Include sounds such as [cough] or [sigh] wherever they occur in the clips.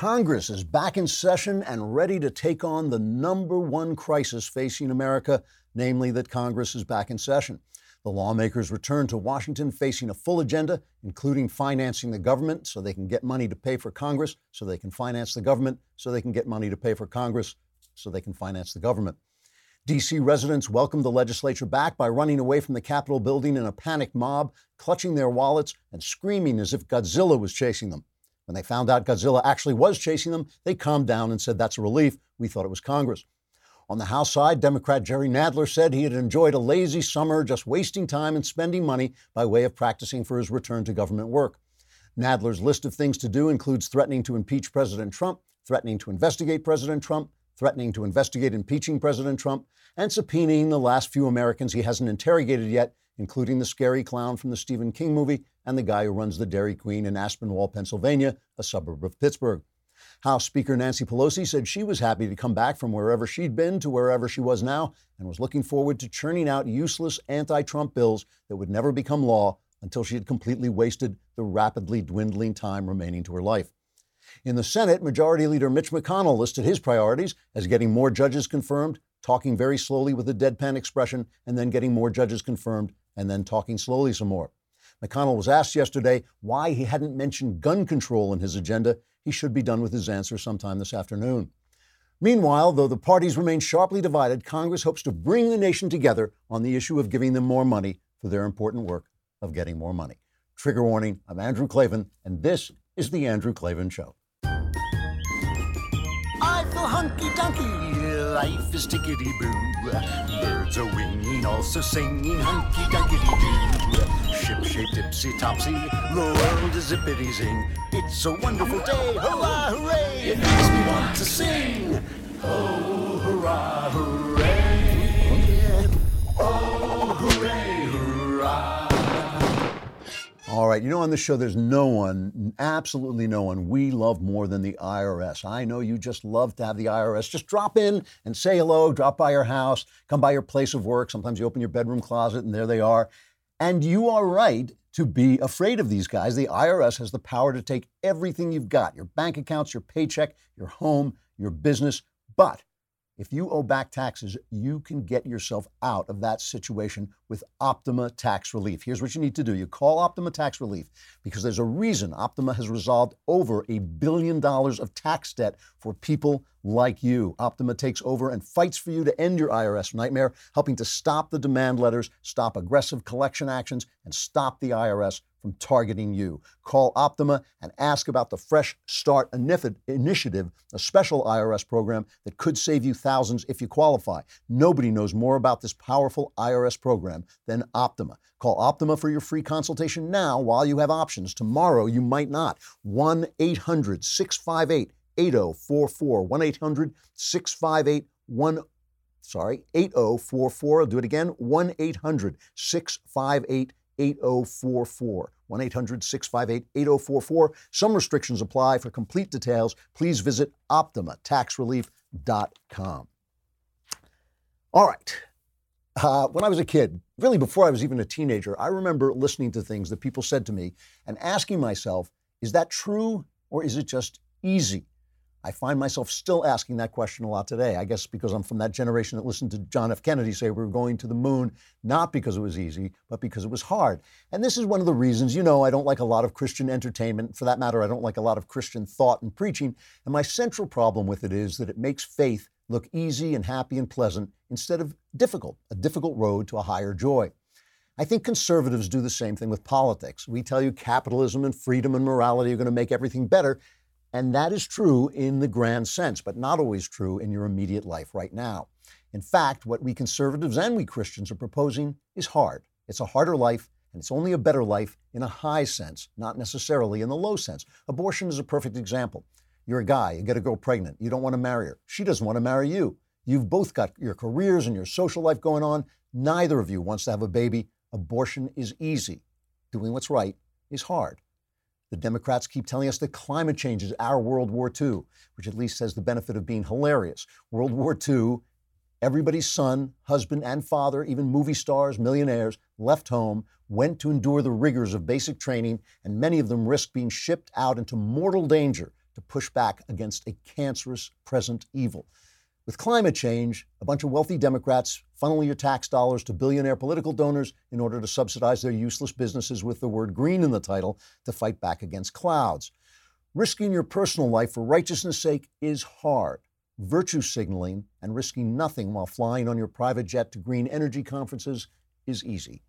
Congress is back in session and ready to take on the number one crisis facing America, namely that Congress is back in session. The lawmakers return to Washington facing a full agenda, including financing the government so they can get money to pay for Congress, so they can finance the government, so they can get money to pay for Congress, so they can finance the government. D.C. residents welcomed the legislature back by running away from the Capitol building in a panicked mob, clutching their wallets and screaming as if Godzilla was chasing them. When they found out Godzilla actually was chasing them, they calmed down and said, That's a relief. We thought it was Congress. On the House side, Democrat Jerry Nadler said he had enjoyed a lazy summer just wasting time and spending money by way of practicing for his return to government work. Nadler's list of things to do includes threatening to impeach President Trump, threatening to investigate President Trump, threatening to investigate impeaching President Trump, and subpoenaing the last few Americans he hasn't interrogated yet, including the scary clown from the Stephen King movie and the guy who runs the Dairy Queen in Aspinwall, Pennsylvania, a suburb of Pittsburgh. House Speaker Nancy Pelosi said she was happy to come back from wherever she'd been to wherever she was now and was looking forward to churning out useless anti Trump bills that would never become law until she had completely wasted the rapidly dwindling time remaining to her life. In the Senate, Majority Leader Mitch McConnell listed his priorities as getting more judges confirmed, talking very slowly with a deadpan expression, and then getting more judges confirmed, and then talking slowly some more. McConnell was asked yesterday why he hadn't mentioned gun control in his agenda. He should be done with his answer sometime this afternoon. Meanwhile, though the parties remain sharply divided, Congress hopes to bring the nation together on the issue of giving them more money for their important work of getting more money. Trigger warning I'm Andrew Klavan, and this is The Andrew Klavan Show. I feel hunky dunky, life is tickety boo. Birds are winging, also singing hunky dunky doo. Ship shaped tipsy topsy, the world is zippity zing. It's a wonderful day, hurrah, hooray! It makes me want to sing. Oh, hurrah, hooray! Oh, All right, you know, on this show, there's no one, absolutely no one we love more than the IRS. I know you just love to have the IRS just drop in and say hello, drop by your house, come by your place of work. Sometimes you open your bedroom closet and there they are. And you are right to be afraid of these guys. The IRS has the power to take everything you've got your bank accounts, your paycheck, your home, your business. But if you owe back taxes, you can get yourself out of that situation with Optima Tax Relief. Here's what you need to do you call Optima Tax Relief because there's a reason Optima has resolved over a billion dollars of tax debt for people like you. Optima takes over and fights for you to end your IRS nightmare, helping to stop the demand letters, stop aggressive collection actions, and stop the IRS from targeting you. Call Optima and ask about the Fresh Start Initiative, a special IRS program that could save you thousands if you qualify. Nobody knows more about this powerful IRS program than Optima. Call Optima for your free consultation now while you have options. Tomorrow you might not. 1 800 658 8044. 1 800 658 1 sorry, 8044. I'll do it again. 1 800 658 8044. 1 800 658 8044. Some restrictions apply. For complete details, please visit OptimaTaxRelief.com. All right. Uh, when I was a kid, really before I was even a teenager, I remember listening to things that people said to me and asking myself, is that true or is it just easy? I find myself still asking that question a lot today. I guess because I'm from that generation that listened to John F. Kennedy say we were going to the moon, not because it was easy, but because it was hard. And this is one of the reasons, you know, I don't like a lot of Christian entertainment. For that matter, I don't like a lot of Christian thought and preaching. And my central problem with it is that it makes faith look easy and happy and pleasant instead of difficult, a difficult road to a higher joy. I think conservatives do the same thing with politics. We tell you capitalism and freedom and morality are going to make everything better. And that is true in the grand sense, but not always true in your immediate life right now. In fact, what we conservatives and we Christians are proposing is hard. It's a harder life, and it's only a better life in a high sense, not necessarily in the low sense. Abortion is a perfect example. You're a guy, you get a girl pregnant, you don't want to marry her. She doesn't want to marry you. You've both got your careers and your social life going on. Neither of you wants to have a baby. Abortion is easy. Doing what's right is hard. The Democrats keep telling us that climate change is our World War II, which at least has the benefit of being hilarious. World War II, everybody's son, husband, and father, even movie stars, millionaires, left home, went to endure the rigors of basic training, and many of them risked being shipped out into mortal danger to push back against a cancerous present evil. With climate change, a bunch of wealthy Democrats funnel your tax dollars to billionaire political donors in order to subsidize their useless businesses with the word green in the title to fight back against clouds. Risking your personal life for righteousness' sake is hard. Virtue signaling and risking nothing while flying on your private jet to green energy conferences is easy.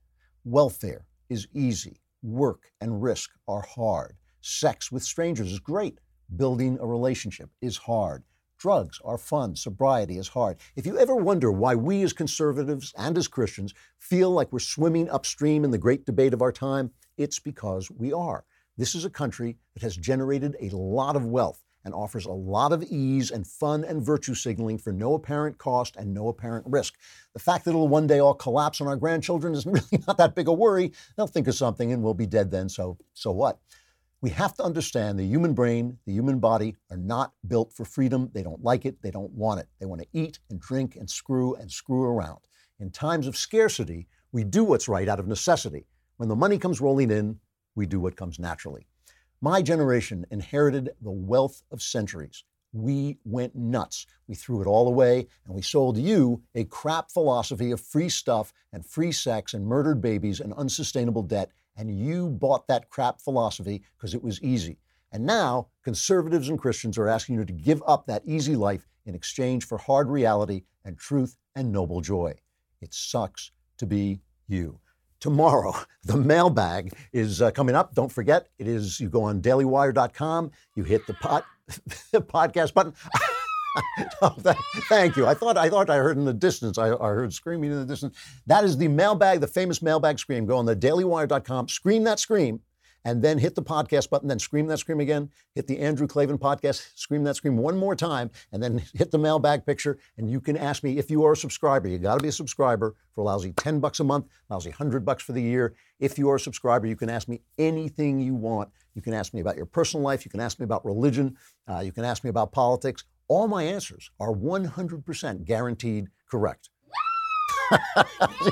Welfare is easy. Work and risk are hard. Sex with strangers is great. Building a relationship is hard. Drugs are fun. Sobriety is hard. If you ever wonder why we as conservatives and as Christians feel like we're swimming upstream in the great debate of our time, it's because we are. This is a country that has generated a lot of wealth and offers a lot of ease and fun and virtue signaling for no apparent cost and no apparent risk. The fact that it'll one day all collapse on our grandchildren is [laughs] really not that big a worry. They'll think of something and we'll be dead then, so so what? We have to understand the human brain, the human body are not built for freedom. They don't like it, they don't want it. They want to eat and drink and screw and screw around. In times of scarcity, we do what's right out of necessity. When the money comes rolling in, we do what comes naturally. My generation inherited the wealth of centuries. We went nuts. We threw it all away and we sold you a crap philosophy of free stuff and free sex and murdered babies and unsustainable debt. And you bought that crap philosophy because it was easy. And now conservatives and Christians are asking you to give up that easy life in exchange for hard reality and truth and noble joy. It sucks to be you tomorrow. [laughs] The mailbag is uh, coming up. Don't forget, it is you go on dailywire.com, you hit the pod, [laughs] the podcast button. [laughs] [laughs] oh, thank you. I thought I thought I heard in the distance. I, I, heard screaming in the distance. That is the mailbag, the famous mailbag scream. Go on the dailywire.com, scream that scream, and then hit the podcast button, then scream that scream again, hit the Andrew Klavan podcast, scream that scream one more time, and then [laughs] hit the mailbag picture. And you can ask me if you are a subscriber. You got to be a subscriber for a lousy 10 bucks a month, lousy 100 bucks for the year. If you are a subscriber, you can ask me anything you want. You can ask me about your personal life. You can ask me about religion. Uh, you can ask me about politics. All my answers are 100% guaranteed correct. [laughs]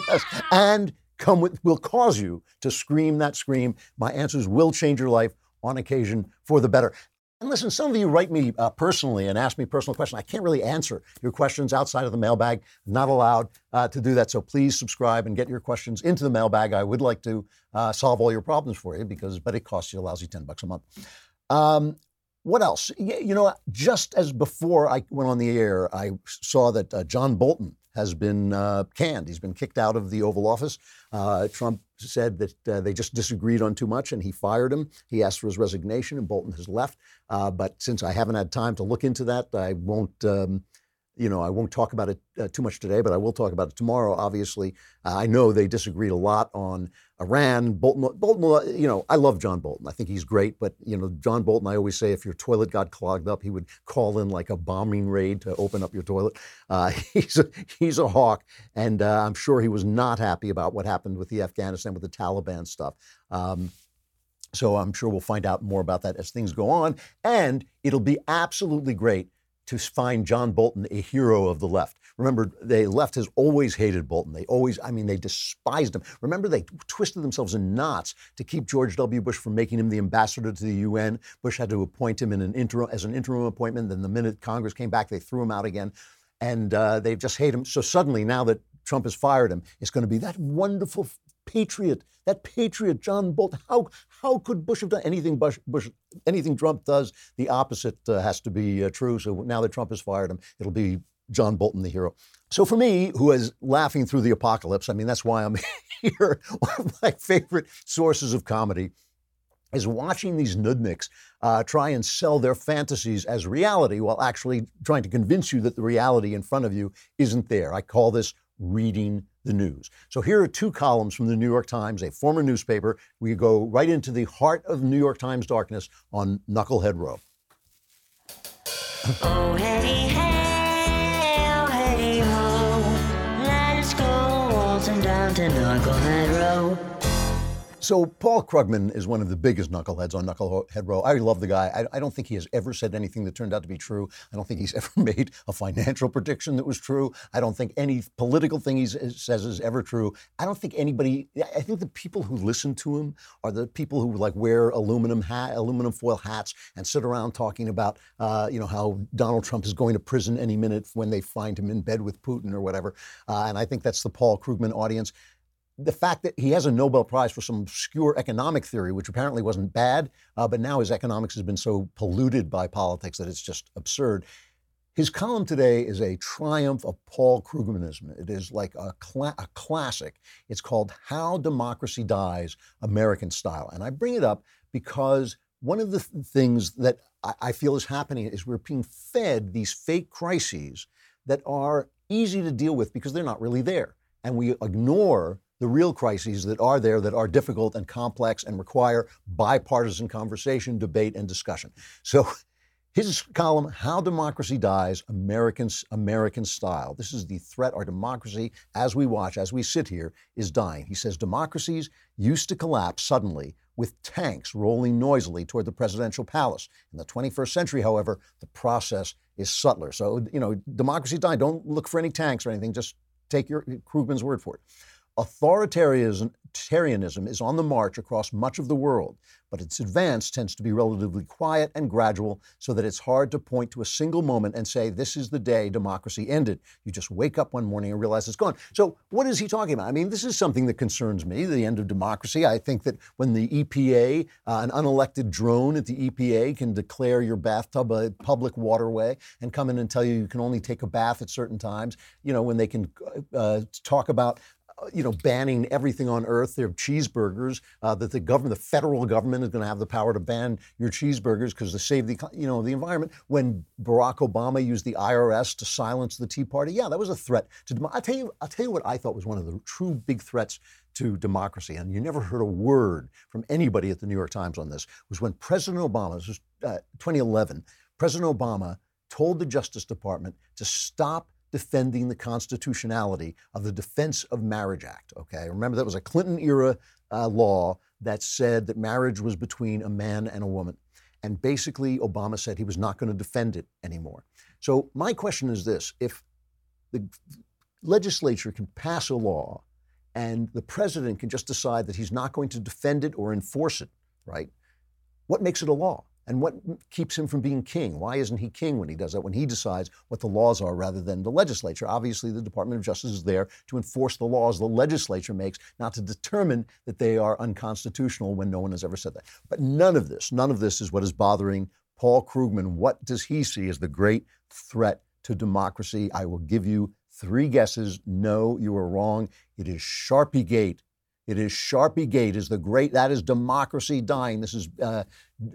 yes. And come with, will cause you to scream that scream. My answers will change your life on occasion for the better. And listen, some of you write me uh, personally and ask me personal questions. I can't really answer your questions outside of the mailbag. not allowed uh, to do that. So please subscribe and get your questions into the mailbag. I would like to uh, solve all your problems for you because, but it costs you a lousy 10 bucks a month. Um, what else? You know, just as before I went on the air, I saw that uh, John Bolton has been uh, canned. He's been kicked out of the Oval Office. Uh, Trump said that uh, they just disagreed on too much and he fired him. He asked for his resignation and Bolton has left. Uh, but since I haven't had time to look into that, I won't. Um, you know, I won't talk about it uh, too much today, but I will talk about it tomorrow. Obviously, I know they disagreed a lot on Iran. Bolton, Bolton, you know, I love John Bolton. I think he's great, but you know, John Bolton. I always say if your toilet got clogged up, he would call in like a bombing raid to open up your toilet. Uh, [laughs] he's a, he's a hawk, and uh, I'm sure he was not happy about what happened with the Afghanistan with the Taliban stuff. Um, so I'm sure we'll find out more about that as things go on, and it'll be absolutely great to find John Bolton a hero of the left. Remember, the left has always hated Bolton. They always, I mean, they despised him. Remember, they twisted themselves in knots to keep George W. Bush from making him the ambassador to the UN. Bush had to appoint him in an interim, as an interim appointment. Then the minute Congress came back, they threw him out again. And uh, they just hate him. So suddenly, now that Trump has fired him, it's going to be that wonderful patriot, that patriot, John Bolton. How how could Bush have done anything? Bush, Bush anything Trump does, the opposite uh, has to be uh, true. So now that Trump has fired him, it'll be John Bolton the hero. So for me, who is laughing through the apocalypse, I mean that's why I'm [laughs] here. One of my favorite sources of comedy is watching these nudniks uh, try and sell their fantasies as reality while actually trying to convince you that the reality in front of you isn't there. I call this reading the news. So here are two columns from the New York Times, a former newspaper. We go right into the heart of New York Times darkness on Knucklehead Row. oh, hey, hey, down to Knucklehead Row. So Paul Krugman is one of the biggest knuckleheads on Knucklehead Row. I love the guy. I, I, don't think he has ever said anything that turned out to be true. I don't think he's [laughs] ever made a financial prediction that was true. I don't think any political thing he says is ever true. I don't think anybody. I think the people who listen to him are the people who like wear aluminum hat, aluminum foil hats, and sit around talking about, uh, you know, how Donald Trump is going to prison any minute when they find him in bed with Putin or whatever. Uh, and I think that's the Paul Krugman audience the fact that he has a Nobel Prize for some obscure economic theory, which apparently wasn't bad, uh, but now his economics has been so polluted by politics that it's just absurd. His column today is a triumph of Paul Krugmanism. It is like a, cl- a classic. It's called How Democracy Dies, American Style. And I bring it up because one of the th- things that I-, I feel is happening is we're being fed these fake crises that are easy to deal with because they're not really there. And we ignore the real crises that are there that are difficult and complex and require bipartisan conversation, debate, and discussion. So [laughs] his column, How Democracy Dies, American, American Style. This is the threat our democracy, as we watch, as we sit here, is dying. He says democracies used to collapse suddenly with tanks rolling noisily toward the presidential palace. In the 21st century, however, the process is subtler. So, you know, democracy died. Don't look for any tanks or anything. Just take your Krugman's word for it. Authoritarianism is on the march across much of the world, but its advance tends to be relatively quiet and gradual so that it's hard to point to a single moment and say, this is the day democracy ended. You just wake up one morning and realize it's gone. So, what is he talking about? I mean, this is something that concerns me, the end of democracy. I think that when the EPA, uh, an unelected drone at the EPA, can declare your bathtub a public waterway and come in and tell you you can only take a bath at certain times, you know, when they can uh, talk about you know, banning everything on earth. Their cheeseburgers. Uh, that the government, the federal government, is going to have the power to ban your cheeseburgers because to save the, you know, the environment. When Barack Obama used the IRS to silence the Tea Party, yeah, that was a threat to. I tell you, I'll tell you what I thought was one of the true big threats to democracy, and you never heard a word from anybody at the New York Times on this. Was when President Obama, this was uh, 2011, President Obama told the Justice Department to stop defending the constitutionality of the Defense of Marriage Act. Okay, remember that was a Clinton era uh, law that said that marriage was between a man and a woman. And basically, Obama said he was not going to defend it anymore. So, my question is this if the legislature can pass a law and the president can just decide that he's not going to defend it or enforce it, right? What makes it a law? And what keeps him from being king? Why isn't he king when he does that, when he decides what the laws are rather than the legislature? Obviously, the Department of Justice is there to enforce the laws the legislature makes, not to determine that they are unconstitutional when no one has ever said that. But none of this, none of this is what is bothering Paul Krugman. What does he see as the great threat to democracy? I will give you three guesses. No, you are wrong. It is Sharpie Gate. It is Sharpie Gate is the great, that is democracy dying. This is uh,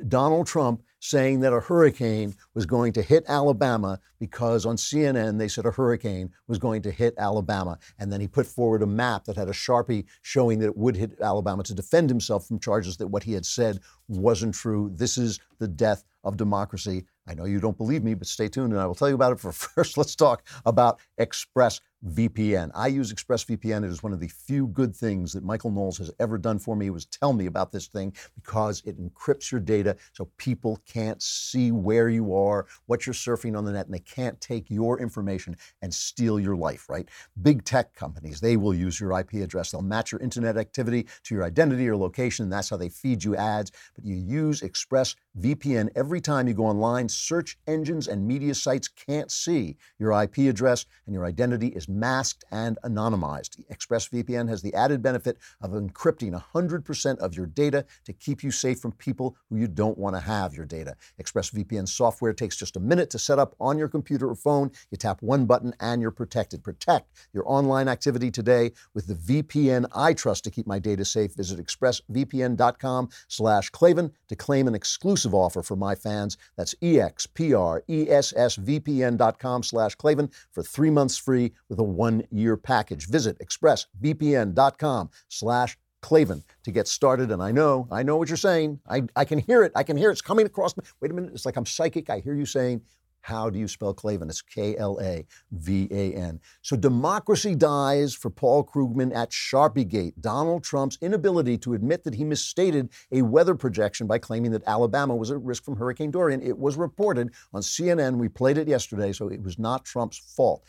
Donald Trump saying that a hurricane was going to hit Alabama because on CNN they said a hurricane was going to hit Alabama. And then he put forward a map that had a Sharpie showing that it would hit Alabama to defend himself from charges that what he had said wasn't true. This is the death of democracy. I know you don't believe me, but stay tuned and I will tell you about it. [laughs] For first, let's talk about Express VPN. I use ExpressVPN. It is one of the few good things that Michael Knowles has ever done for me. Was tell me about this thing because it encrypts your data so people can't see where you are, what you're surfing on the net, and they can't take your information and steal your life. Right? Big tech companies they will use your IP address. They'll match your internet activity to your identity or location. And that's how they feed you ads. But you use ExpressVPN every time you go online. Search engines and media sites can't see your IP address, and your identity is masked and anonymized. ExpressVPN has the added benefit of encrypting 100% of your data to keep you safe from people who you don't want to have your data. ExpressVPN software takes just a minute to set up on your computer or phone. You tap one button and you're protected. Protect your online activity today with the VPN I trust to keep my data safe. Visit expressvpn.com slash Klavan to claim an exclusive offer for my fans. That's E-X-P-R-E-S-S-V-P-N.com slash Klavan for three months free with a one-year package. Visit expressvpn.com slash Klavan to get started. And I know, I know what you're saying. I, I can hear it. I can hear it. It's coming across me. Wait a minute. It's like I'm psychic. I hear you saying, How do you spell Klavan? It's K L A V A N. So democracy dies for Paul Krugman at Sharpiegate. Donald Trump's inability to admit that he misstated a weather projection by claiming that Alabama was at risk from Hurricane Dorian. It was reported on CNN. We played it yesterday, so it was not Trump's fault.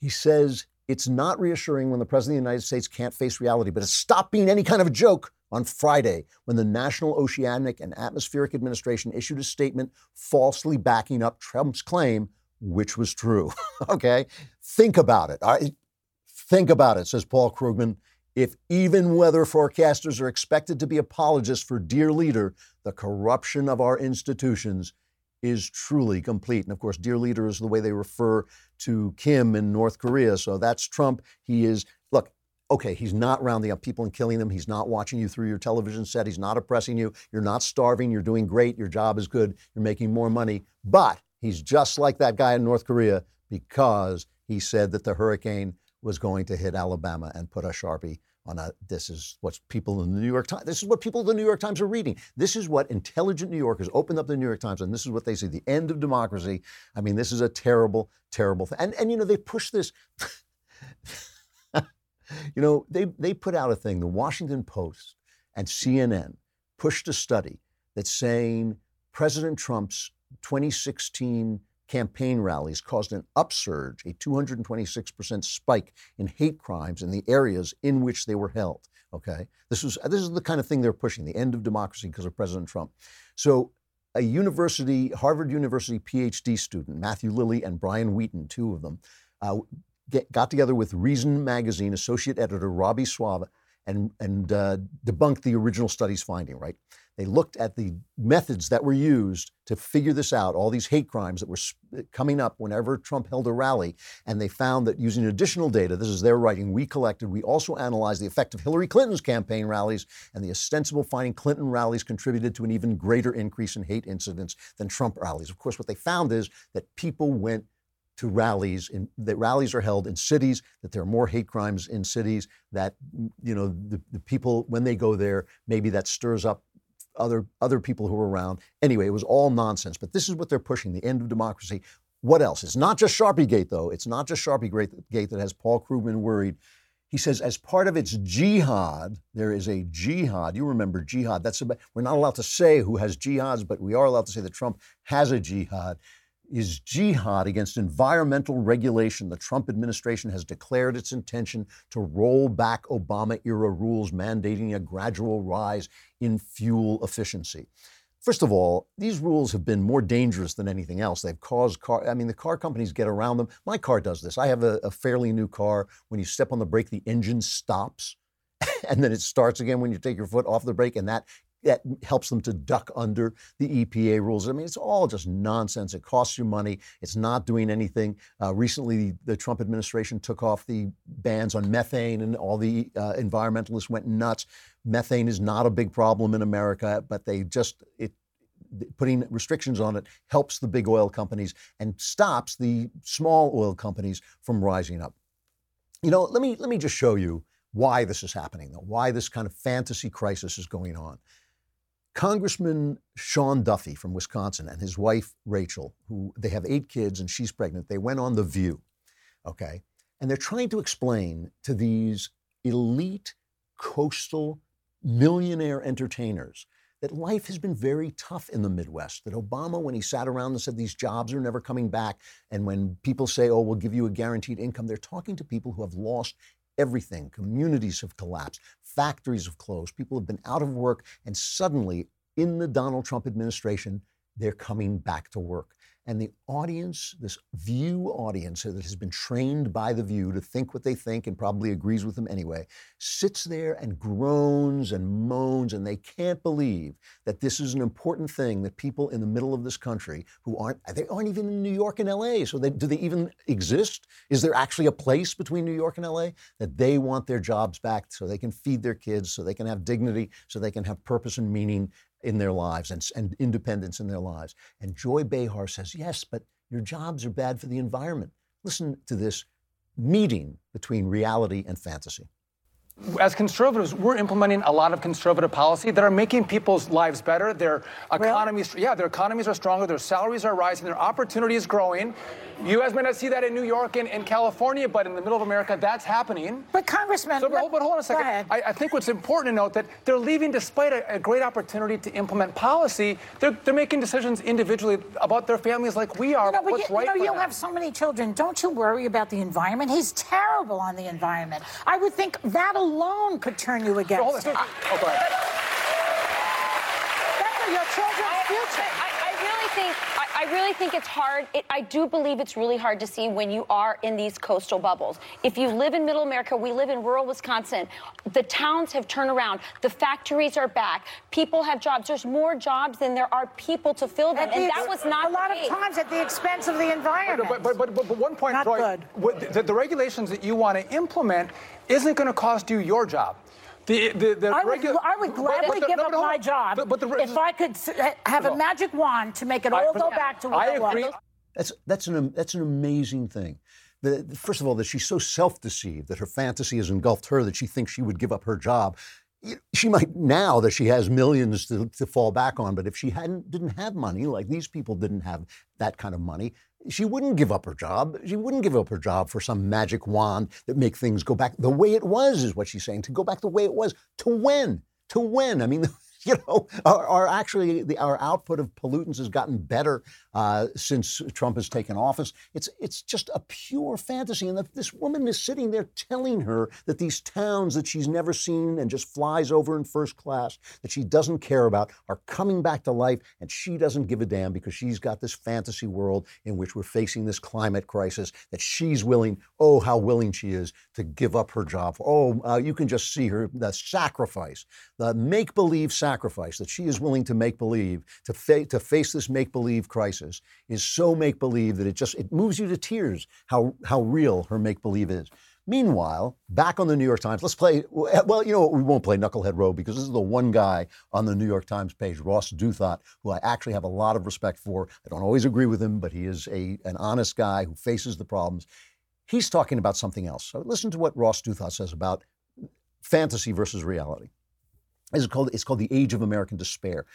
He says it's not reassuring when the President of the United States can't face reality, but it stopped being any kind of a joke on Friday when the National Oceanic and Atmospheric Administration issued a statement falsely backing up Trump's claim, which was true. [laughs] okay? Think about it. Right? Think about it, says Paul Krugman. If even weather forecasters are expected to be apologists for Dear Leader, the corruption of our institutions is truly complete. And of course, Dear Leader is the way they refer to Kim in North Korea. So that's Trump. He is, look, okay, he's not rounding up people and killing them. He's not watching you through your television set. He's not oppressing you. You're not starving. You're doing great. Your job is good. You're making more money. But he's just like that guy in North Korea because he said that the hurricane was going to hit Alabama and put a Sharpie on a, this is what people in the New York Times, this is what people in the New York Times are reading. This is what intelligent New Yorkers opened up the New York Times and this is what they see, the end of democracy. I mean, this is a terrible, terrible thing. And, and you know, they push this, [laughs] you know, they, they put out a thing, the Washington Post and CNN pushed a study that's saying President Trump's 2016 campaign rallies caused an upsurge, a 226% spike in hate crimes in the areas in which they were held. Okay, this was this is the kind of thing they're pushing: the end of democracy because of President Trump. So, a university, Harvard University PhD student, Matthew Lilley and Brian Wheaton, two of them, uh, get, got together with Reason magazine associate editor Robbie Soave and and uh, debunked the original study's finding. Right, they looked at the methods that were used to figure this out, all these hate crimes that were uh, coming up whenever Trump held a rally. And they found that using additional data, this is their writing, we collected, we also analyzed the effect of Hillary Clinton's campaign rallies, and the ostensible finding Clinton rallies contributed to an even greater increase in hate incidents than Trump rallies. Of course, what they found is that people went to rallies in, that rallies are held in cities that there are more hate crimes in cities that you know the, the people when they go there maybe that stirs up other other people who were around. Anyway, it was all nonsense. But this is what they're pushing: the end of democracy. What else? It's not just Sharpie Gate, though. It's not just Sharpie Gate that has Paul Krugman worried. He says, as part of its jihad, there is a jihad. You remember jihad. That's about, we're not allowed to say who has jihads, but we are allowed to say that Trump has a jihad is jihad against environmental regulation. The Trump administration has declared its intention to roll back Obama era rules mandating a gradual rise in fuel efficiency. First of all, these rules have been more dangerous than anything else. They've caused car, I mean, the car companies get around them. My car does this. I have a, a fairly new car. When you step on the brake, the engine stops [laughs] and then it starts again when you take your foot off the brake, and that that helps them to duck under the EPA rules. I mean, it's all just nonsense. It costs you money. It's not doing anything. Uh, recently, the Trump administration took off the bans on methane, and all the uh, environmentalists went nuts. Methane is not a big problem in America, but they just it putting restrictions on it helps the big oil companies and stops the small oil companies from rising up. You know, let me let me just show you why this is happening, though, why this kind of fantasy crisis is going on. Congressman Sean Duffy from Wisconsin and his wife Rachel, who they have eight kids and she's pregnant, they went on The View, okay? And they're trying to explain to these elite coastal millionaire entertainers that life has been very tough in the Midwest. That Obama, when he sat around and said these jobs are never coming back, and when people say, oh, we'll give you a guaranteed income, they're talking to people who have lost everything. Communities have collapsed, factories have closed, people have been out of work, and suddenly, in the Donald Trump administration, they're coming back to work. And the audience, this View audience that has been trained by The View to think what they think and probably agrees with them anyway, sits there and groans and moans, and they can't believe that this is an important thing that people in the middle of this country who aren't, they aren't even in New York and LA. So they, do they even exist? Is there actually a place between New York and LA that they want their jobs back so they can feed their kids, so they can have dignity, so they can have purpose and meaning in their lives and, and independence in their lives. And Joy Behar says, yes, but your jobs are bad for the environment. Listen to this meeting between reality and fantasy. As conservatives, we're implementing a lot of conservative policy that are making people's lives better. Their economies, yeah, their economies are stronger. Their salaries are rising. Their opportunity is growing. You guys may not see that in New York and, and California, but in the middle of America, that's happening. But Congressman, so, but, but hold on a second. I, I, think what's important to note that they're leaving despite a, a, great opportunity to implement policy. They're, they're making decisions individually about their families like we are. You know, but what's you, right you know, you have so many children. Don't you worry about the environment? He's terrible on the environment. I would think that alone could turn you against. Oh, oh go ahead. That's your children's future. I, I really think I, I, really think it's hard. It, I do believe it's really hard to see when you are in these coastal bubbles. If you live in Middle America, we live in rural Wisconsin. The towns have turned around. The factories are back. People have jobs. There's more jobs than there are people to fill them, and that was not a lot of times at the expense of the environment. But but but, but, but one point, not Troy, good. The, the regulations that you want to implement isn't going to cost you your job. The, the, the I, would, I, would, gladly give up my job but, if I could have a magic wand to make it all go back to what I agree. was. That's, that's, an, that's an amazing thing. The, first of all, that she's so self deceived that her fantasy has engulfed her that she thinks she would give up her job. She might now that she has millions to, to fall back on, but if she hadn't didn't have money, like these people didn't have that kind of money, she wouldn't give up her job. She wouldn't give up her job for some magic wand that make things go back the way it was, is what she's saying. To go back the way it was. To when? To when? I mean, [laughs] [laughs] you know, our, our actually the, our output of pollutants has gotten better uh, since Trump has taken office. It's it's just a pure fantasy, and the, this woman is sitting there telling her that these towns that she's never seen and just flies over in first class that she doesn't care about are coming back to life, and she doesn't give a damn because she's got this fantasy world in which we're facing this climate crisis that she's willing. Oh, how willing she is to give up her job. Oh, uh, you can just see her the sacrifice, the make believe sacrifice sacrifice that she is willing to make believe to, fa- to face this make believe crisis is so make believe that it just it moves you to tears how how real her make believe is. Meanwhile, back on the New York Times, let's play. Well, you know what? We won't play Knucklehead Row because this is the one guy on the New York Times page, Ross Douthat, who I actually have a lot of respect for. I don't always agree with him, but he is a, an honest guy who faces the problems. He's talking about something else. So listen to what Ross Douthat says about fantasy versus reality. It's called, it's called The Age of American Despair.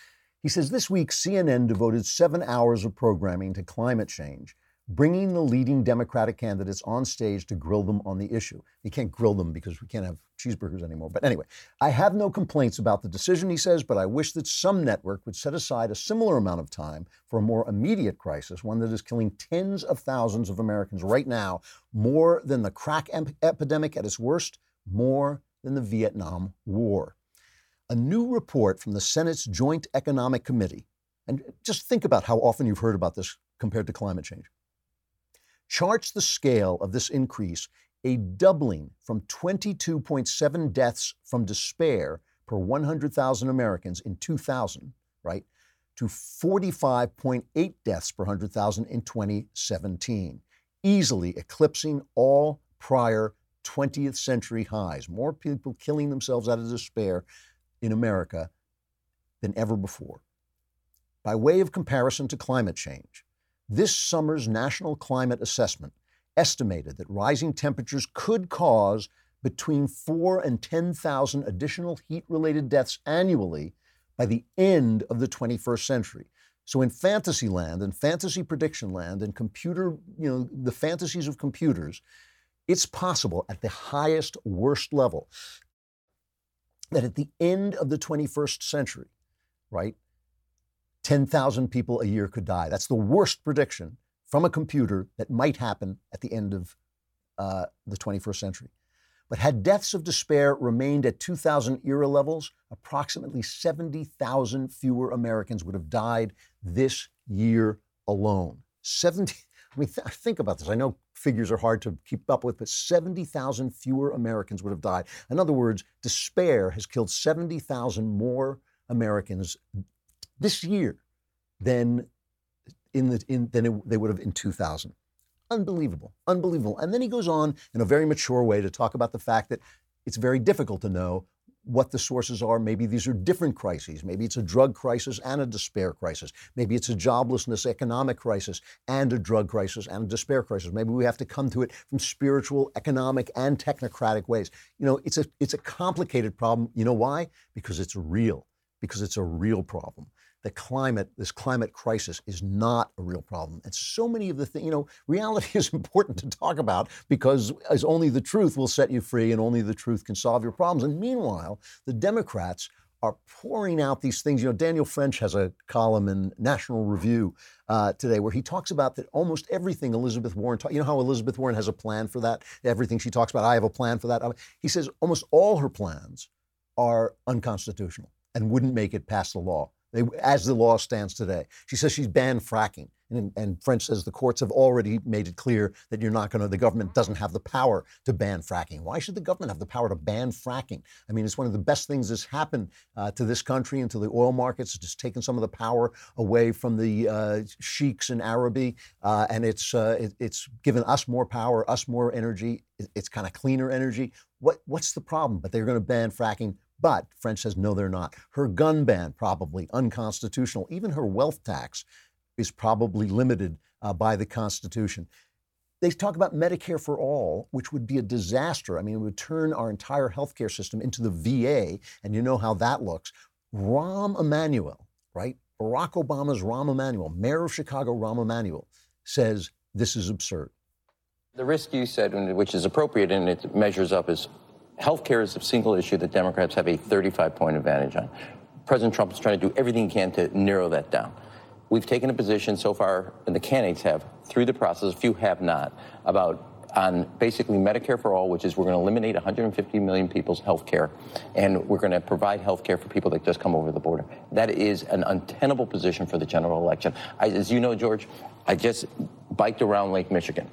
He says this week, CNN devoted seven hours of programming to climate change, bringing the leading Democratic candidates on stage to grill them on the issue. You can't grill them because we can't have cheeseburgers anymore. But anyway, I have no complaints about the decision, he says, but I wish that some network would set aside a similar amount of time for a more immediate crisis, one that is killing tens of thousands of Americans right now, more than the crack ep- epidemic at its worst, more than the Vietnam War a new report from the Senate's Joint Economic Committee, and just think about how often you've heard about this compared to climate change, charts the scale of this increase, a doubling from 22.7 deaths from despair per 100,000 Americans in 2000, right, to 45.8 deaths per 100,000 in 2017, easily eclipsing all prior 20th century highs. More people killing themselves out of despair in America than ever before. By way of comparison to climate change, this summer's National Climate Assessment estimated that rising temperatures could cause between 4 and 10,000 additional heat related deaths annually by the end of the 21st century. So in fantasy land and fantasy prediction land and computer, you know, the fantasies of computers, it's possible at the highest worst level that at the end of the 21st century, right, 10,000 people a year could die. That's the worst prediction from a computer that might happen at the end of uh, the 21st century. But had deaths of despair remained at 2000 era levels, approximately 70,000 fewer Americans would have died this year alone. 70, I mean, th- think about this. I know figures are hard to keep up with, but 70,000 fewer Americans would have died. In other words, despair has killed 70,000 more Americans this year than in the in than it, they would have in 2000. Unbelievable, unbelievable. And then he goes on in a very mature way to talk about the fact that it's very difficult to know what the sources are. Maybe these are different crises. Maybe it's a drug crisis and a despair crisis. Maybe it's a joblessness economic crisis and a drug crisis and a despair crisis. Maybe we have to come to it from spiritual, economic, and technocratic ways. You know, it's a it's a complicated problem. You know why? Because it's real. Because it's a real problem the climate, this climate crisis is not a real problem. And so many of the things, you know, reality [laughs] is important to talk about because as only the truth will set you free and only the truth can solve your problems. And meanwhile, the Democrats are pouring out these things. You know, Daniel French has a column in National Review uh, today where he talks about that almost everything Elizabeth Warren, ta- you know how Elizabeth Warren has a plan for that? Everything she talks about, I have a plan for that. He says almost all her plans are unconstitutional and wouldn't make it past the law they, as the law stands today. She says she's banned fracking. And, and, French says the courts have already made it clear that you're not going to, the government doesn't have the power to ban fracking. Why should the government have the power to ban fracking? I mean, it's one of the best things that's happened uh, to this country and to the oil markets. It's just taken some of the power away from the uh, sheiks in Araby, uh, and it's, uh, it, it's given us more power, us more energy. It, it's kind of cleaner energy. What, what's the problem? But they're going to ban fracking but French says, no, they're not. Her gun ban, probably unconstitutional. Even her wealth tax is probably limited uh, by the Constitution. They talk about Medicare for all, which would be a disaster. I mean, it would turn our entire healthcare system into the VA, and you know how that looks. Rahm Emanuel, right? Barack Obama's Rahm Emanuel, mayor of Chicago, Rahm Emanuel, says this is absurd. The risk you said, which is appropriate and it measures up, is Healthcare is a single issue that Democrats have a 35 point advantage on. President Trump is trying to do everything he can to narrow that down. We've taken a position so far, and the candidates have, through the process, a few have not, about on basically Medicare for all, which is we're going to eliminate 150 million people's health care, and we're going to provide health care for people that just come over the border. That is an untenable position for the general election. I, as you know, George, I just biked around Lake Michigan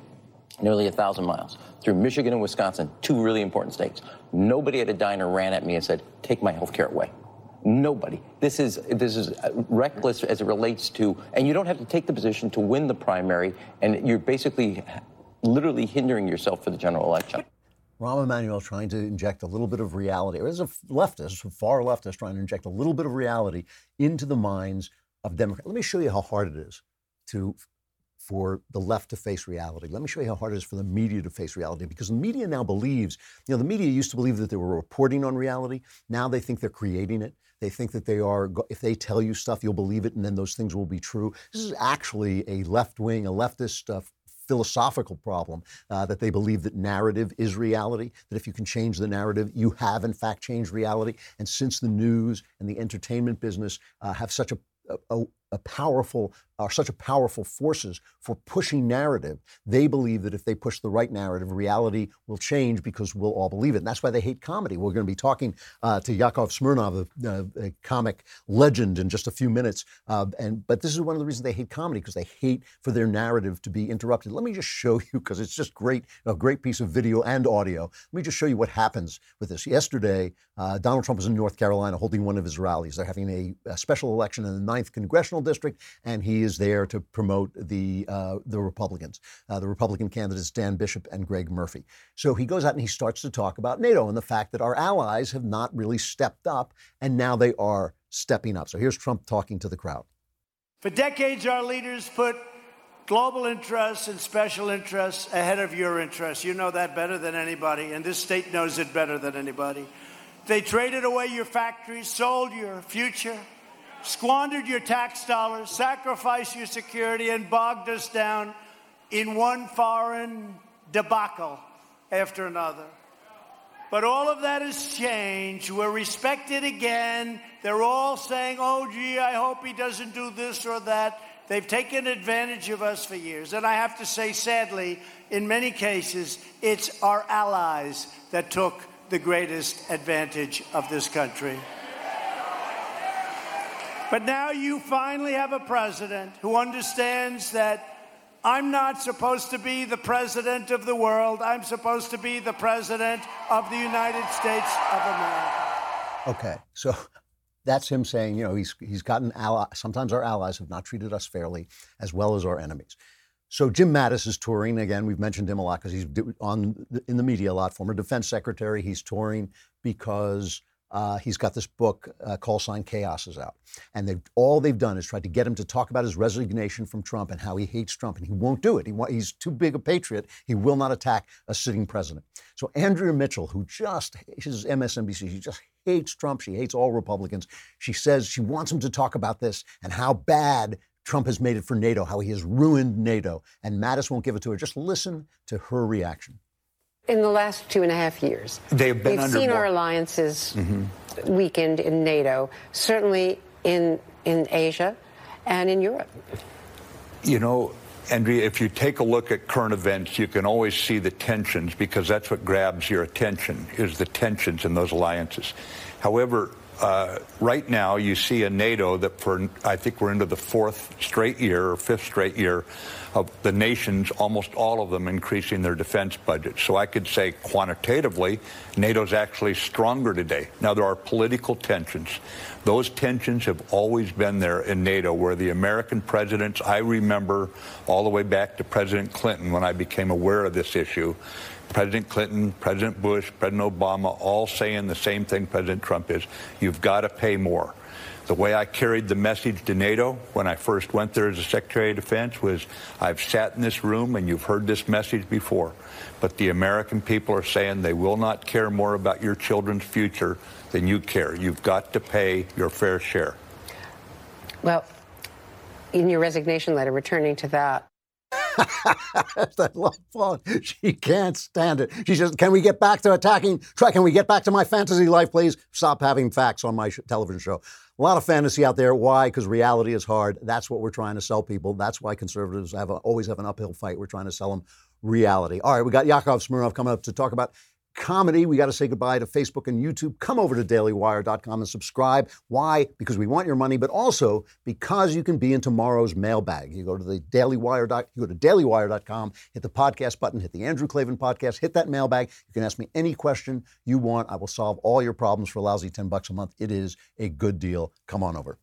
nearly a thousand miles through Michigan and Wisconsin, two really important states. Nobody at a diner ran at me and said, "Take my health care away." Nobody. This is this is uh, reckless as it relates to, and you don't have to take the position to win the primary, and you're basically, literally hindering yourself for the general election. Rahm Emanuel trying to inject a little bit of reality, or as a leftist, a far leftist, trying to inject a little bit of reality into the minds of Democrats. Let me show you how hard it is to for the left to face reality. Let me show you how hard it is for the media to face reality because the media now believes, you know, the media used to believe that they were reporting on reality. Now they think they're creating it. They think that they are, if they tell you stuff, you'll believe it and then those things will be true. This is actually a left wing, a leftist uh, philosophical problem uh, that they believe that narrative is reality, that if you can change the narrative, you have in fact changed reality. And since the news and the entertainment business uh, have such a, a, a powerful are such a powerful forces for pushing narrative. They believe that if they push the right narrative, reality will change because we'll all believe it. And that's why they hate comedy. We're going to be talking uh, to Yakov Smirnoff, a, a, comic legend, in just a few minutes. Uh, and but this is one of the reasons they hate comedy because they hate for their narrative to be interrupted. Let me just show you because it's just great, a great piece of video and audio. Let me just show you what happens with this. Yesterday, uh, Donald Trump was in North Carolina holding one of his rallies. They're having a, a special election in the ninth congressional district, and he is is there to promote the uh, the Republicans, uh, the Republican candidates Dan Bishop and Greg Murphy. So he goes out and he starts to talk about NATO and the fact that our allies have not really stepped up, and now they are stepping up. So here's Trump talking to the crowd. For decades, our leaders put global interests and special interests ahead of your interests. You know that better than anybody, and this state knows it better than anybody. They traded away your factories, sold your future squandered your tax dollars, sacrificed your security, and bogged us down in one foreign debacle after another. But all of that has changed. We're respected again. They're all saying, oh, gee, I hope he doesn't do this or that. They've taken advantage of us for years. And I have to say, sadly, in many cases, it's our allies that took the greatest advantage of this country. But now you finally have a president who understands that I'm not supposed to be the president of the world. I'm supposed to be the president of the United States of America. Okay, so that's him saying, you know, he's he's gotten ally. Sometimes our allies have not treated us fairly, as well as our enemies. So Jim Mattis is touring again. We've mentioned him a lot because he's on in the media a lot. Former defense secretary. He's touring because uh, he's got this book, uh, Call Sign Chaos, is out. And they've, all they've done is tried to get him to talk about his resignation from Trump and how he hates Trump. And he won't do it. He he's too big a patriot. He will not attack a sitting president. So Andrea Mitchell, who just, is MSNBC, she just hates Trump. She hates all Republicans. She says she wants him to talk about this and how bad Trump has made it for NATO, how he has ruined NATO. And Mattis won't give it to her. Just listen to her reaction. In the last two and a half years, They've been we've seen more- our alliances mm-hmm. weakened in NATO, certainly in in Asia and in Europe. You know, Andrea, if you take a look at current events, you can always see the tensions because that's what grabs your attention is the tensions in those alliances. However, uh, right now you see a NATO that for I think we're into the fourth straight year or fifth straight year of the nations, almost all of them increasing their defense budget. So I could say quantitatively, NATO's actually stronger today. Now there are political tensions. Those tensions have always been there in NATO, where the American presidents, I remember all the way back to President Clinton when I became aware of this issue. President Clinton, President Bush, President Obama, all saying the same thing President Trump is you've got to pay more. The way I carried the message to NATO when I first went there as a Secretary of Defense was I've sat in this room and you've heard this message before, but the American people are saying they will not care more about your children's future than you care. You've got to pay your fair share. Well, in your resignation letter, returning to that, [laughs] I love Paul. She can't stand it. She says, "Can we get back to attacking? Try. Can we get back to my fantasy life, please? Stop having facts on my sh- television show. A lot of fantasy out there. Why? Because reality is hard. That's what we're trying to sell people. That's why conservatives have a, always have an uphill fight. We're trying to sell them reality. All right, we got Yakov Smirnoff coming up to talk about comedy. We got to say goodbye to Facebook and YouTube. Come over to dailywire.com and subscribe. Why? Because we want your money, but also because you can be in tomorrow's mailbag. You go to the dailywire. You go to dailywire.com, hit the podcast button, hit the Andrew Klavan podcast, hit that mailbag. You can ask me any question you want. I will solve all your problems for lousy 10 bucks a month. It is a good deal. Come on over.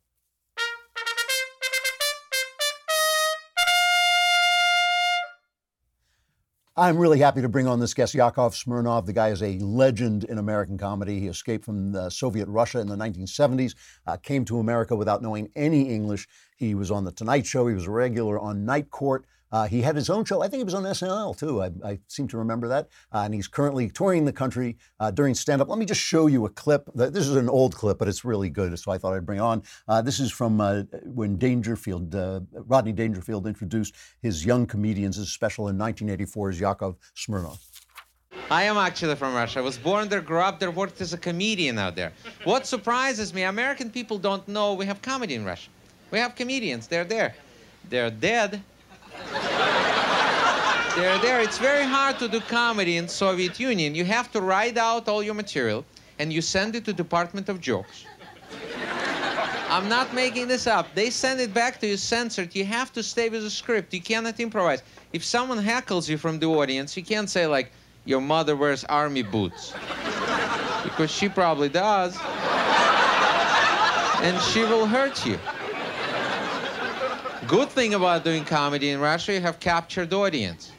I'm really happy to bring on this guest, Yakov Smirnoff. The guy is a legend in American comedy. He escaped from Soviet Russia in the 1970s, uh, came to America without knowing any English. He was on The Tonight Show. He was a regular on Night Court. Uh, he had his own show. I think he was on SNL too. I, I seem to remember that. Uh, and he's currently touring the country uh, during stand up. Let me just show you a clip. This is an old clip, but it's really good. So I thought I'd bring it on. Uh, this is from uh, when Dangerfield, uh, Rodney Dangerfield, introduced his young comedians. His special in 1984 is Yakov Smirnoff. I am actually from Russia. I was born there, grew up there, worked as a comedian out there. What surprises me, American people don't know we have comedy in Russia. We have comedians. They're there. They're dead. They're there. It's very hard to do comedy in Soviet Union. You have to write out all your material and you send it to Department of Jokes. I'm not making this up. They send it back to you censored. You have to stay with the script. You cannot improvise. If someone heckles you from the audience, you can't say like, your mother wears army boots. Because she probably does. And she will hurt you. Good thing about doing comedy in Russia, you have captured audience.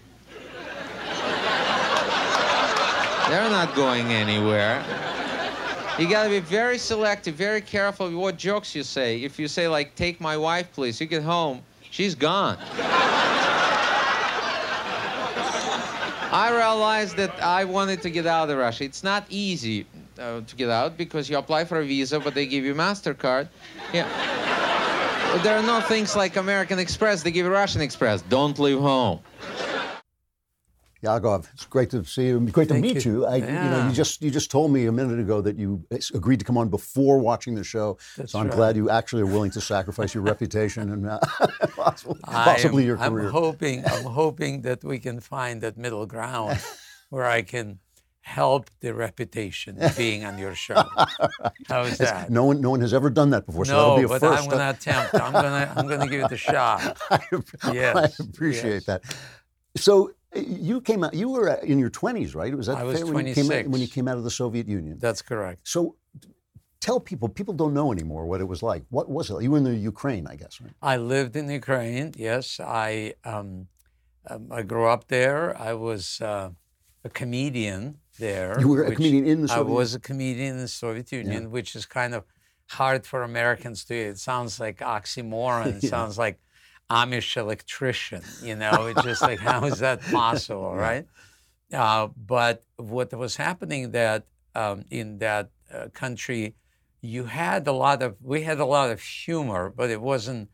They're not going anywhere. You gotta be very selective, very careful with what jokes you say. If you say like, take my wife, please, you get home, she's gone. I realized that I wanted to get out of Russia. It's not easy uh, to get out because you apply for a visa, but they give you MasterCard. Yeah. There are no things like American Express. They give you Russian Express. Don't leave home. Yakov, it's great to see you. Great to Thank meet you. you. I, you know, you just you just told me a minute ago that you agreed to come on before watching the show. That's so I'm right. glad you actually are willing to sacrifice your reputation and uh, [laughs] possibly, I possibly am- your I'm hoping, I'm hoping that we can find that middle ground [laughs] where I can help the reputation being on your show. [laughs] How's that? No one, no one has ever done that before, so no, that'll be a but first. I'm going to attempt. I'm going to, I'm going to give it a shot. [laughs] I, Yes, I appreciate that. So uh, you came out. You were uh, in your 20s, right? Was that I was fair when you came out, 26. when you came out of the Soviet Union? That's correct. So tell people. People don't know anymore what it was like. What was it? You were in the Ukraine, I guess, right? I lived in Ukraine. Yes, I um, um, I grew up there. I was uh, a comedian there. You were a comedian in the Soviet Union? I was a comedian in the Soviet Union, which is kind of hard for Americans to. It sounds like oxymoron. It [laughs] Yeah. sounds like Amish electrician. You know, it's just like how is that [laughs] possible, right? Uh, but what was happening that um, in that uh, country, you had a lot of we had a lot of humor, but it wasn't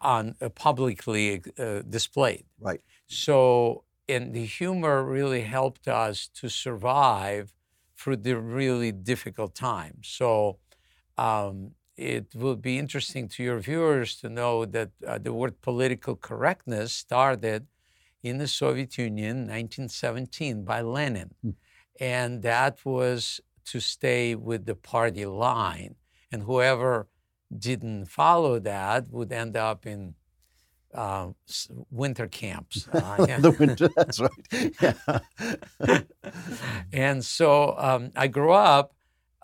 on uh, publicly uh, displayed. Right. So, and the humor really helped us to survive through the really difficult times. So, um, it will be interesting to your viewers to know that uh, the word political correctness started in the Soviet Union, 1917, by Lenin. And that was to stay with the party line. And whoever didn't follow that would end up in uh, winter camps. [laughs] Uh, the winter. That's right. And so um, I grew up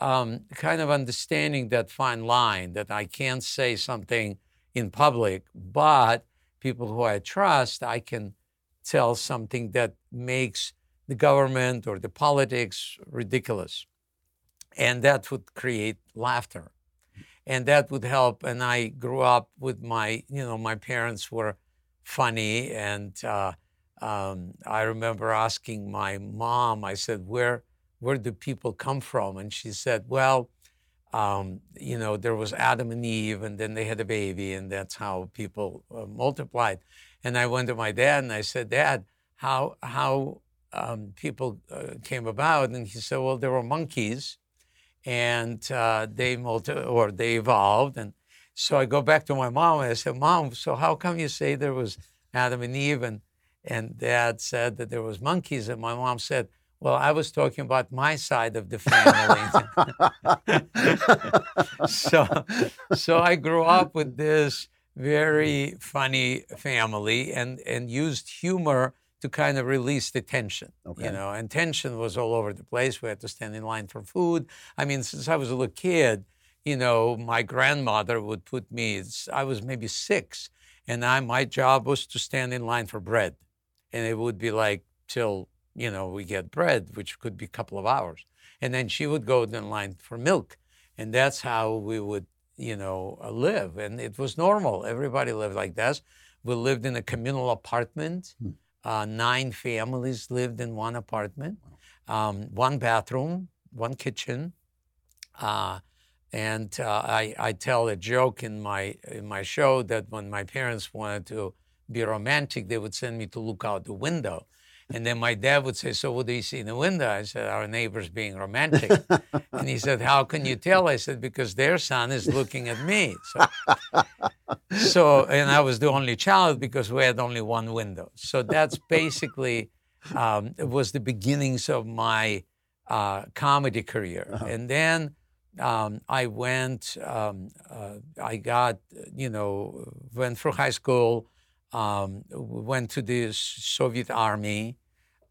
um, kind of understanding that fine line that I can't say something in public, but people who I trust, I can tell something that makes the government or the politics ridiculous. And that would create laughter. And that would help. And I grew up with my, you know, my parents were funny. And uh, um, I remember asking my mom, I said, where, where do people come from? And she said, well, um, you know, there was Adam and Eve, and then they had a baby, and that's how people uh, multiplied. And I went to my dad and I said, Dad, how how um, people uh, came about? And he said, Well, there were monkeys, and uh, they multi- or they evolved. And so I go back to my mom and I said, Mom, so how come you say there was Adam and Eve? And and Dad said that there was monkeys, and my mom said. Well, I was talking about my side of the family. [laughs] so, so I grew up with this very funny family and, and used humor to kind of release the tension. Okay. You know, and tension was all over the place. We had to stand in line for food. I mean, since I was a little kid, you know, my grandmother would put me, I was maybe six, and I my job was to stand in line for bread. And it would be like till, you know, we get bread, which could be a couple of hours. And then she would go in line for milk. And that's how we would, you know, uh, live. And it was normal. Everybody lived like that. We lived in a communal apartment. Uh, nine families lived in one apartment, um, one bathroom, one kitchen. Uh, and uh, I, I tell a joke in my in my show that when my parents wanted to be romantic, they would send me to look out the window. And then my dad would say, So what do you see in the window? I said, Our neighbor's being romantic. and he said, How can you tell? I said, Because their son is looking at me. So, so and I was the only child because we had only one window. So that's basically um, it was the beginnings of my uh, comedy career. And then um, I went, um, uh, I got, you know, went through high school, um, went to the Soviet army,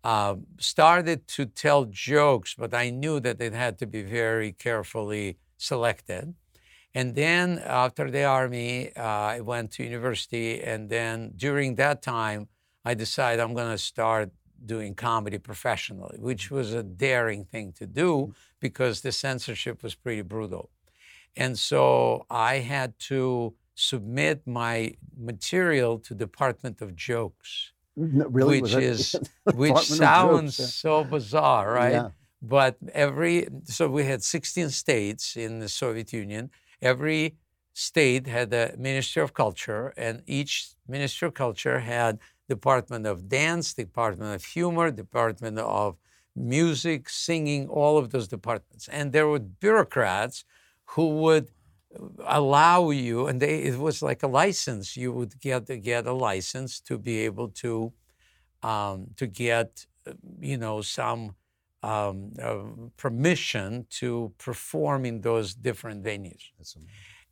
uh, started to tell jokes, but I knew that it had to be very carefully selected. And then after the army, uh, I went to university. And then during that time, I decided I'm going to start doing comedy professionally, which was a daring thing to do because the censorship was pretty brutal. And so I had to submit my material to Department of Jokes, No, really? which is [laughs] which sounds Jokes, so bizarre, right? Yeah. But every so we had 16 states in the Soviet Union. Every state had a Ministry of Culture, and each Ministry of Culture had Department of Dance, Department of Humor, Department of Music, Singing, all of those departments. And there were bureaucrats who would allow you, and they, it was like a license. You would get get a license to be able to um, to get, you know, some um, uh, permission to perform in those different venues.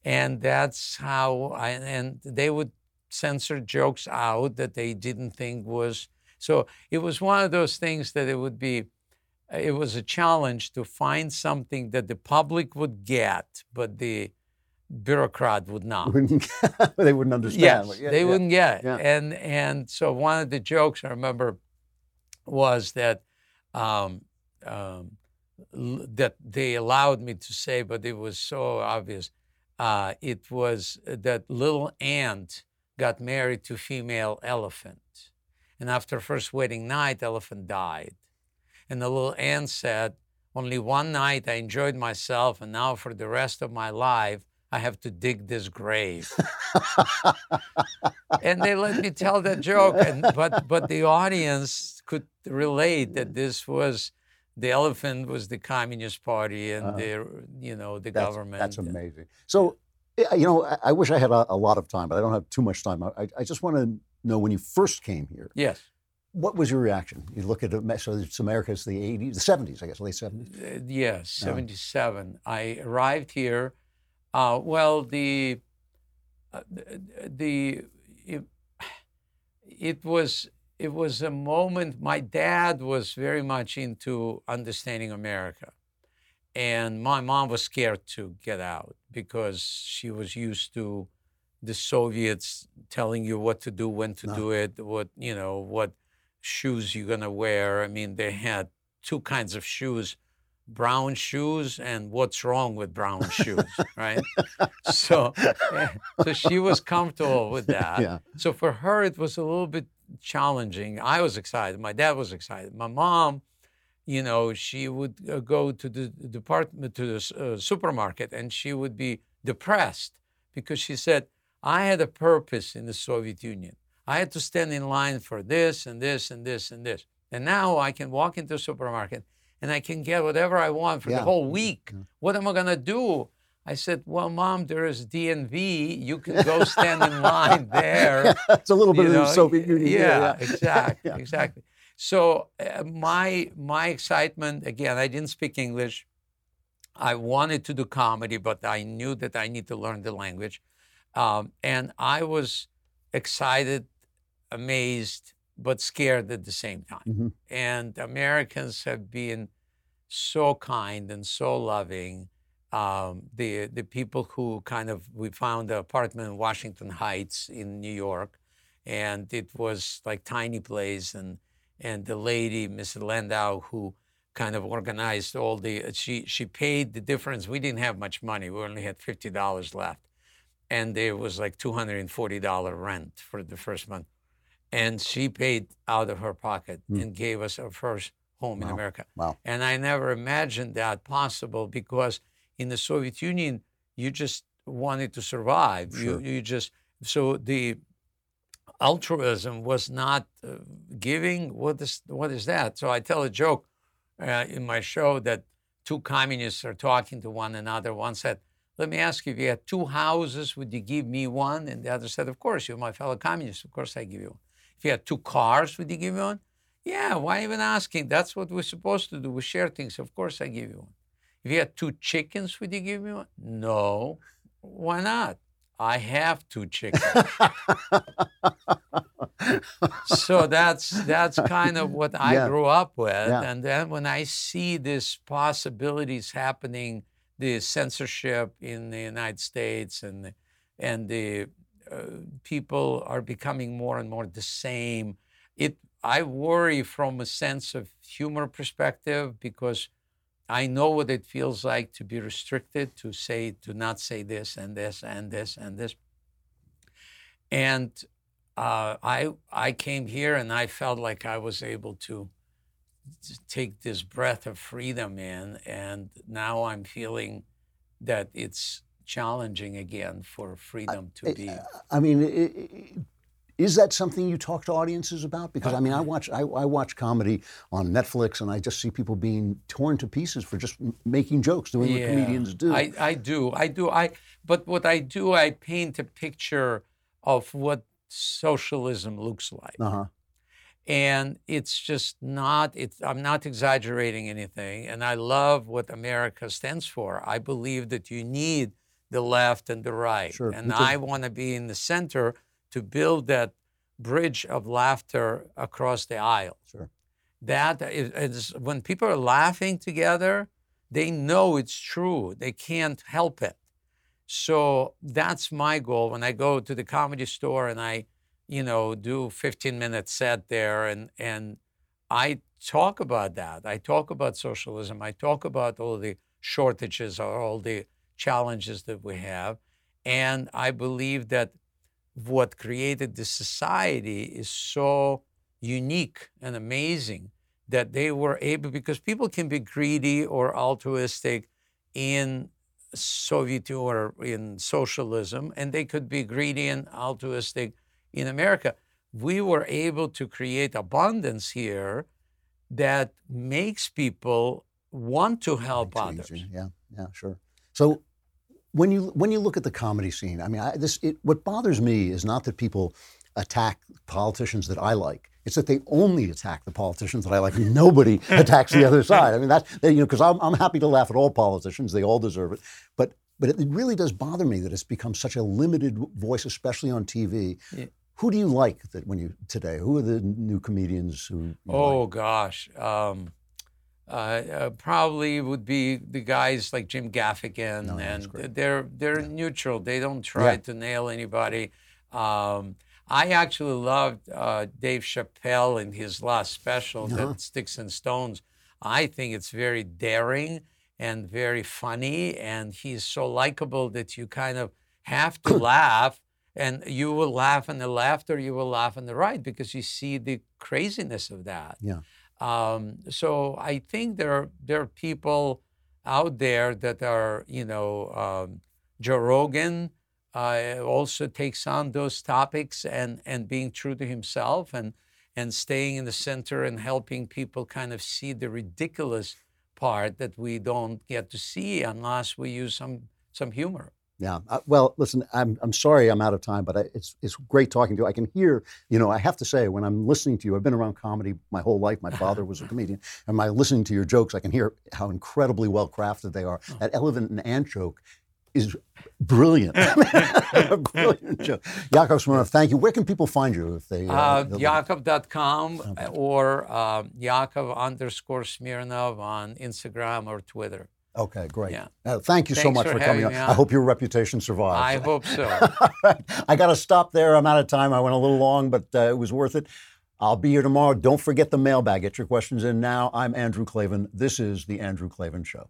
and that's how I and they would censor jokes out that they didn't think was so. It was one of those things that it would be. It was a challenge to find something that the public would get, but the bureaucrat would not. Wouldn't- [laughs] they wouldn't understand. Yes, yeah, they yeah. wouldn't get it. Yeah. And and so one of the jokes I remember was that um, um, l- that they allowed me to say, but it was so obvious. Uh, it was that little ant got married to female elephant, and after first wedding night, elephant died, and the little ant said, "Only one night I enjoyed myself, and now for the rest of my life." I have to dig this grave. [laughs] and they let me tell that joke. And, but, but the audience could relate that this was the elephant was the Communist Party and Uh-huh. the, you know, the That's, government. that's amazing. So, you know, I, I wish I had a, a lot of time, but I don't have too much time. I, I just want to know when you first came here, Yes. what was your reaction? You look at it, so it's America, it's the 80s, the 70s, I guess, late 70s. Uh, yes, 77. I arrived here. Uh, well, the, uh, the, it, it was it was a moment. My dad was very much into understanding America, and my mom was scared to get out because she was used to the Soviets telling you what to do, when to do it, what you know, what shoes you're gonna wear. I mean, they had two kinds of shoes brown shoes and what's wrong with brown [laughs] shoes, right? So, eh, so she was comfortable with that. Yeah. So for her, it was a little bit challenging. I was excited. My dad was excited. My mom, you know, she would uh, go to the department to the uh, supermarket and she would be depressed because she said, "I had a purpose in the Soviet Union. I had to stand in line for this and this and this and this, and now I can walk into a supermarket." And I can get whatever I want for Yeah. the whole week. What am I going to do? I said, Well, mom, there is DMV. You can go stand in line [laughs] there. [laughs] it's a little bit you of the Soviet Union. Yeah, yeah. exactly, [laughs] Yeah. exactly. So uh, my my excitement again. I didn't speak English. I wanted to do comedy, but I knew that I need to learn the language, um, and I was excited, amazed, but scared at the same time. Mhm. And Americans have been so kind and so loving. Um, the the people who kind of we found an apartment in Washington Heights in New York, and it was like tiny place, and and the lady, Mrs. Landau, who kind of organized all the she she paid the difference. We didn't have much money. We only had fifty dollars left, and there was like two hundred and forty dollar rent for the first month, and she paid out of her pocket and gave us our first home in America. Wow. And I never imagined that possible because in the Soviet Union, you just wanted to survive. Sure. You, you just, so the altruism was not uh, giving. What is, what is that? So I tell a joke uh, in my show that two communists are talking to one another. One said, let me ask you, if you had two houses, would you give me one? And the other said, of course, you're my fellow communist. Of course I give you one. You had two cars, would you give me one? Yeah, why even asking? That's what we're supposed to do. We share things. Of course, I give you one. If you had two chickens, would you give me one? No. Why not? I have two chickens. [laughs] so that's that's kind of what I Yeah. grew up with. Yeah. And then when I see these possibilities happening, the censorship in the United States and the, and the people are becoming more and more the same. It I worry from a sense of humor perspective because I know what it feels like to be restricted, to say, to not say this and this and this and this. And uh, I I came here and I felt like I was able to take this breath of freedom in, and now I'm feeling that it's challenging again for freedom to be. I mean, i- i- is that something you talk to audiences about? Because I mean, I watch I, I watch comedy on Netflix, and I just see people being torn to pieces for just m- making jokes, doing what comedians do. I, I do. I do. I but what I do, I paint a picture of what socialism looks like. uh-huh. And it's just not it's I'm not exaggerating anything. And I love what America stands for. I believe that you need the left and the right. Sure, and. I want to be in the center to build that bridge of laughter across the aisle. Sure. That is, is when people are laughing together, they know it's true. They can't help it. So that's my goal when I go to the comedy store and I, you know, do 15 minute set there and and I talk about that. I talk about socialism. I talk about all the shortages or all the challenges that we have. And I believe that what created this society is so unique and amazing that they were able, because people can be greedy or altruistic in Soviet or in socialism, and they could be greedy and altruistic in America. We were able to create abundance here that makes people want to help others. Yeah, yeah, sure. So when you when you look at the comedy scene, I mean, I, this it, what bothers me is not that people attack politicians that I like. It's that they only attack the politicians that I like. Nobody [laughs] attacks the other side. I mean, that's you know, because I'm, I'm happy to laugh at all politicians. They all deserve it. But but it really does bother me that it's become such a limited voice, especially on TV. Yeah. Who do you like that when you today? Who are the new comedians who? Oh like? gosh. Um, uh, uh, probably would be the guys like Jim Gaffigan, no, and they're they're yeah. neutral. They don't try yeah. to nail anybody. Um, I actually loved uh, Dave Chappelle in his last special, uh-huh. that Sticks and Stones. I think it's very daring and very funny, and he's so likable that you kind of have to [coughs] laugh, and you will laugh in the left or you will laugh in the right because you see the craziness of that. Yeah. Um, so I think there are, there are people out there that are you know um, Joe Rogan uh, also takes on those topics and and being true to himself and and staying in the center and helping people kind of see the ridiculous part that we don't get to see unless we use some some humor. Yeah. Uh, well, listen, I'm, I'm sorry I'm out of time, but I, it's, it's great talking to you. I can hear, you know, I have to say, when I'm listening to you, I've been around comedy my whole life. My father was a [laughs] comedian. And by listening to your jokes, I can hear how incredibly well crafted they are. Oh. That elephant and ant joke is brilliant. a [laughs] [laughs] brilliant joke. Yakov Smirnoff, thank you. Where can people find you if they? Uh, uh, Yakov.com okay. or uh, Yakov underscore Smirnoff on Instagram or Twitter. Okay, great. Yeah. Uh, thank you Thanks so much for, for coming on. I hope your reputation survives. I hope so. [laughs] I got to stop there. I'm out of time. I went a little long, but uh, it was worth it. I'll be here tomorrow. Don't forget the mailbag. Get your questions in now. I'm Andrew Klavan. This is The Andrew Klavan Show.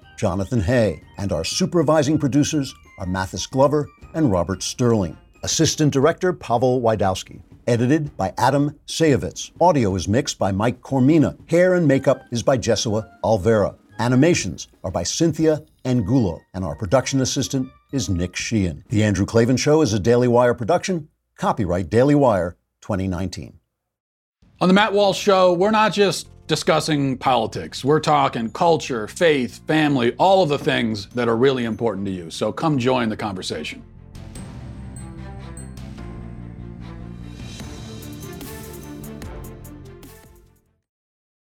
Jonathan Hay, and our supervising producers are Mathis Glover and Robert Sterling. Assistant Director Pavel Wydowski. Edited by Adam Sayevitz. Audio is mixed by Mike Coromina. Hair and makeup is by Jesua Alvera. Animations are by Cynthia Angulo. And our production assistant is Nick Sheehan. The Andrew Klavan Show is a Daily Wire production. Copyright Daily Wire 2019. On the Matt Walsh Show, we're not just discussing politics. We're talking culture, faith, family, all of the things that are really important to you. So come join the conversation.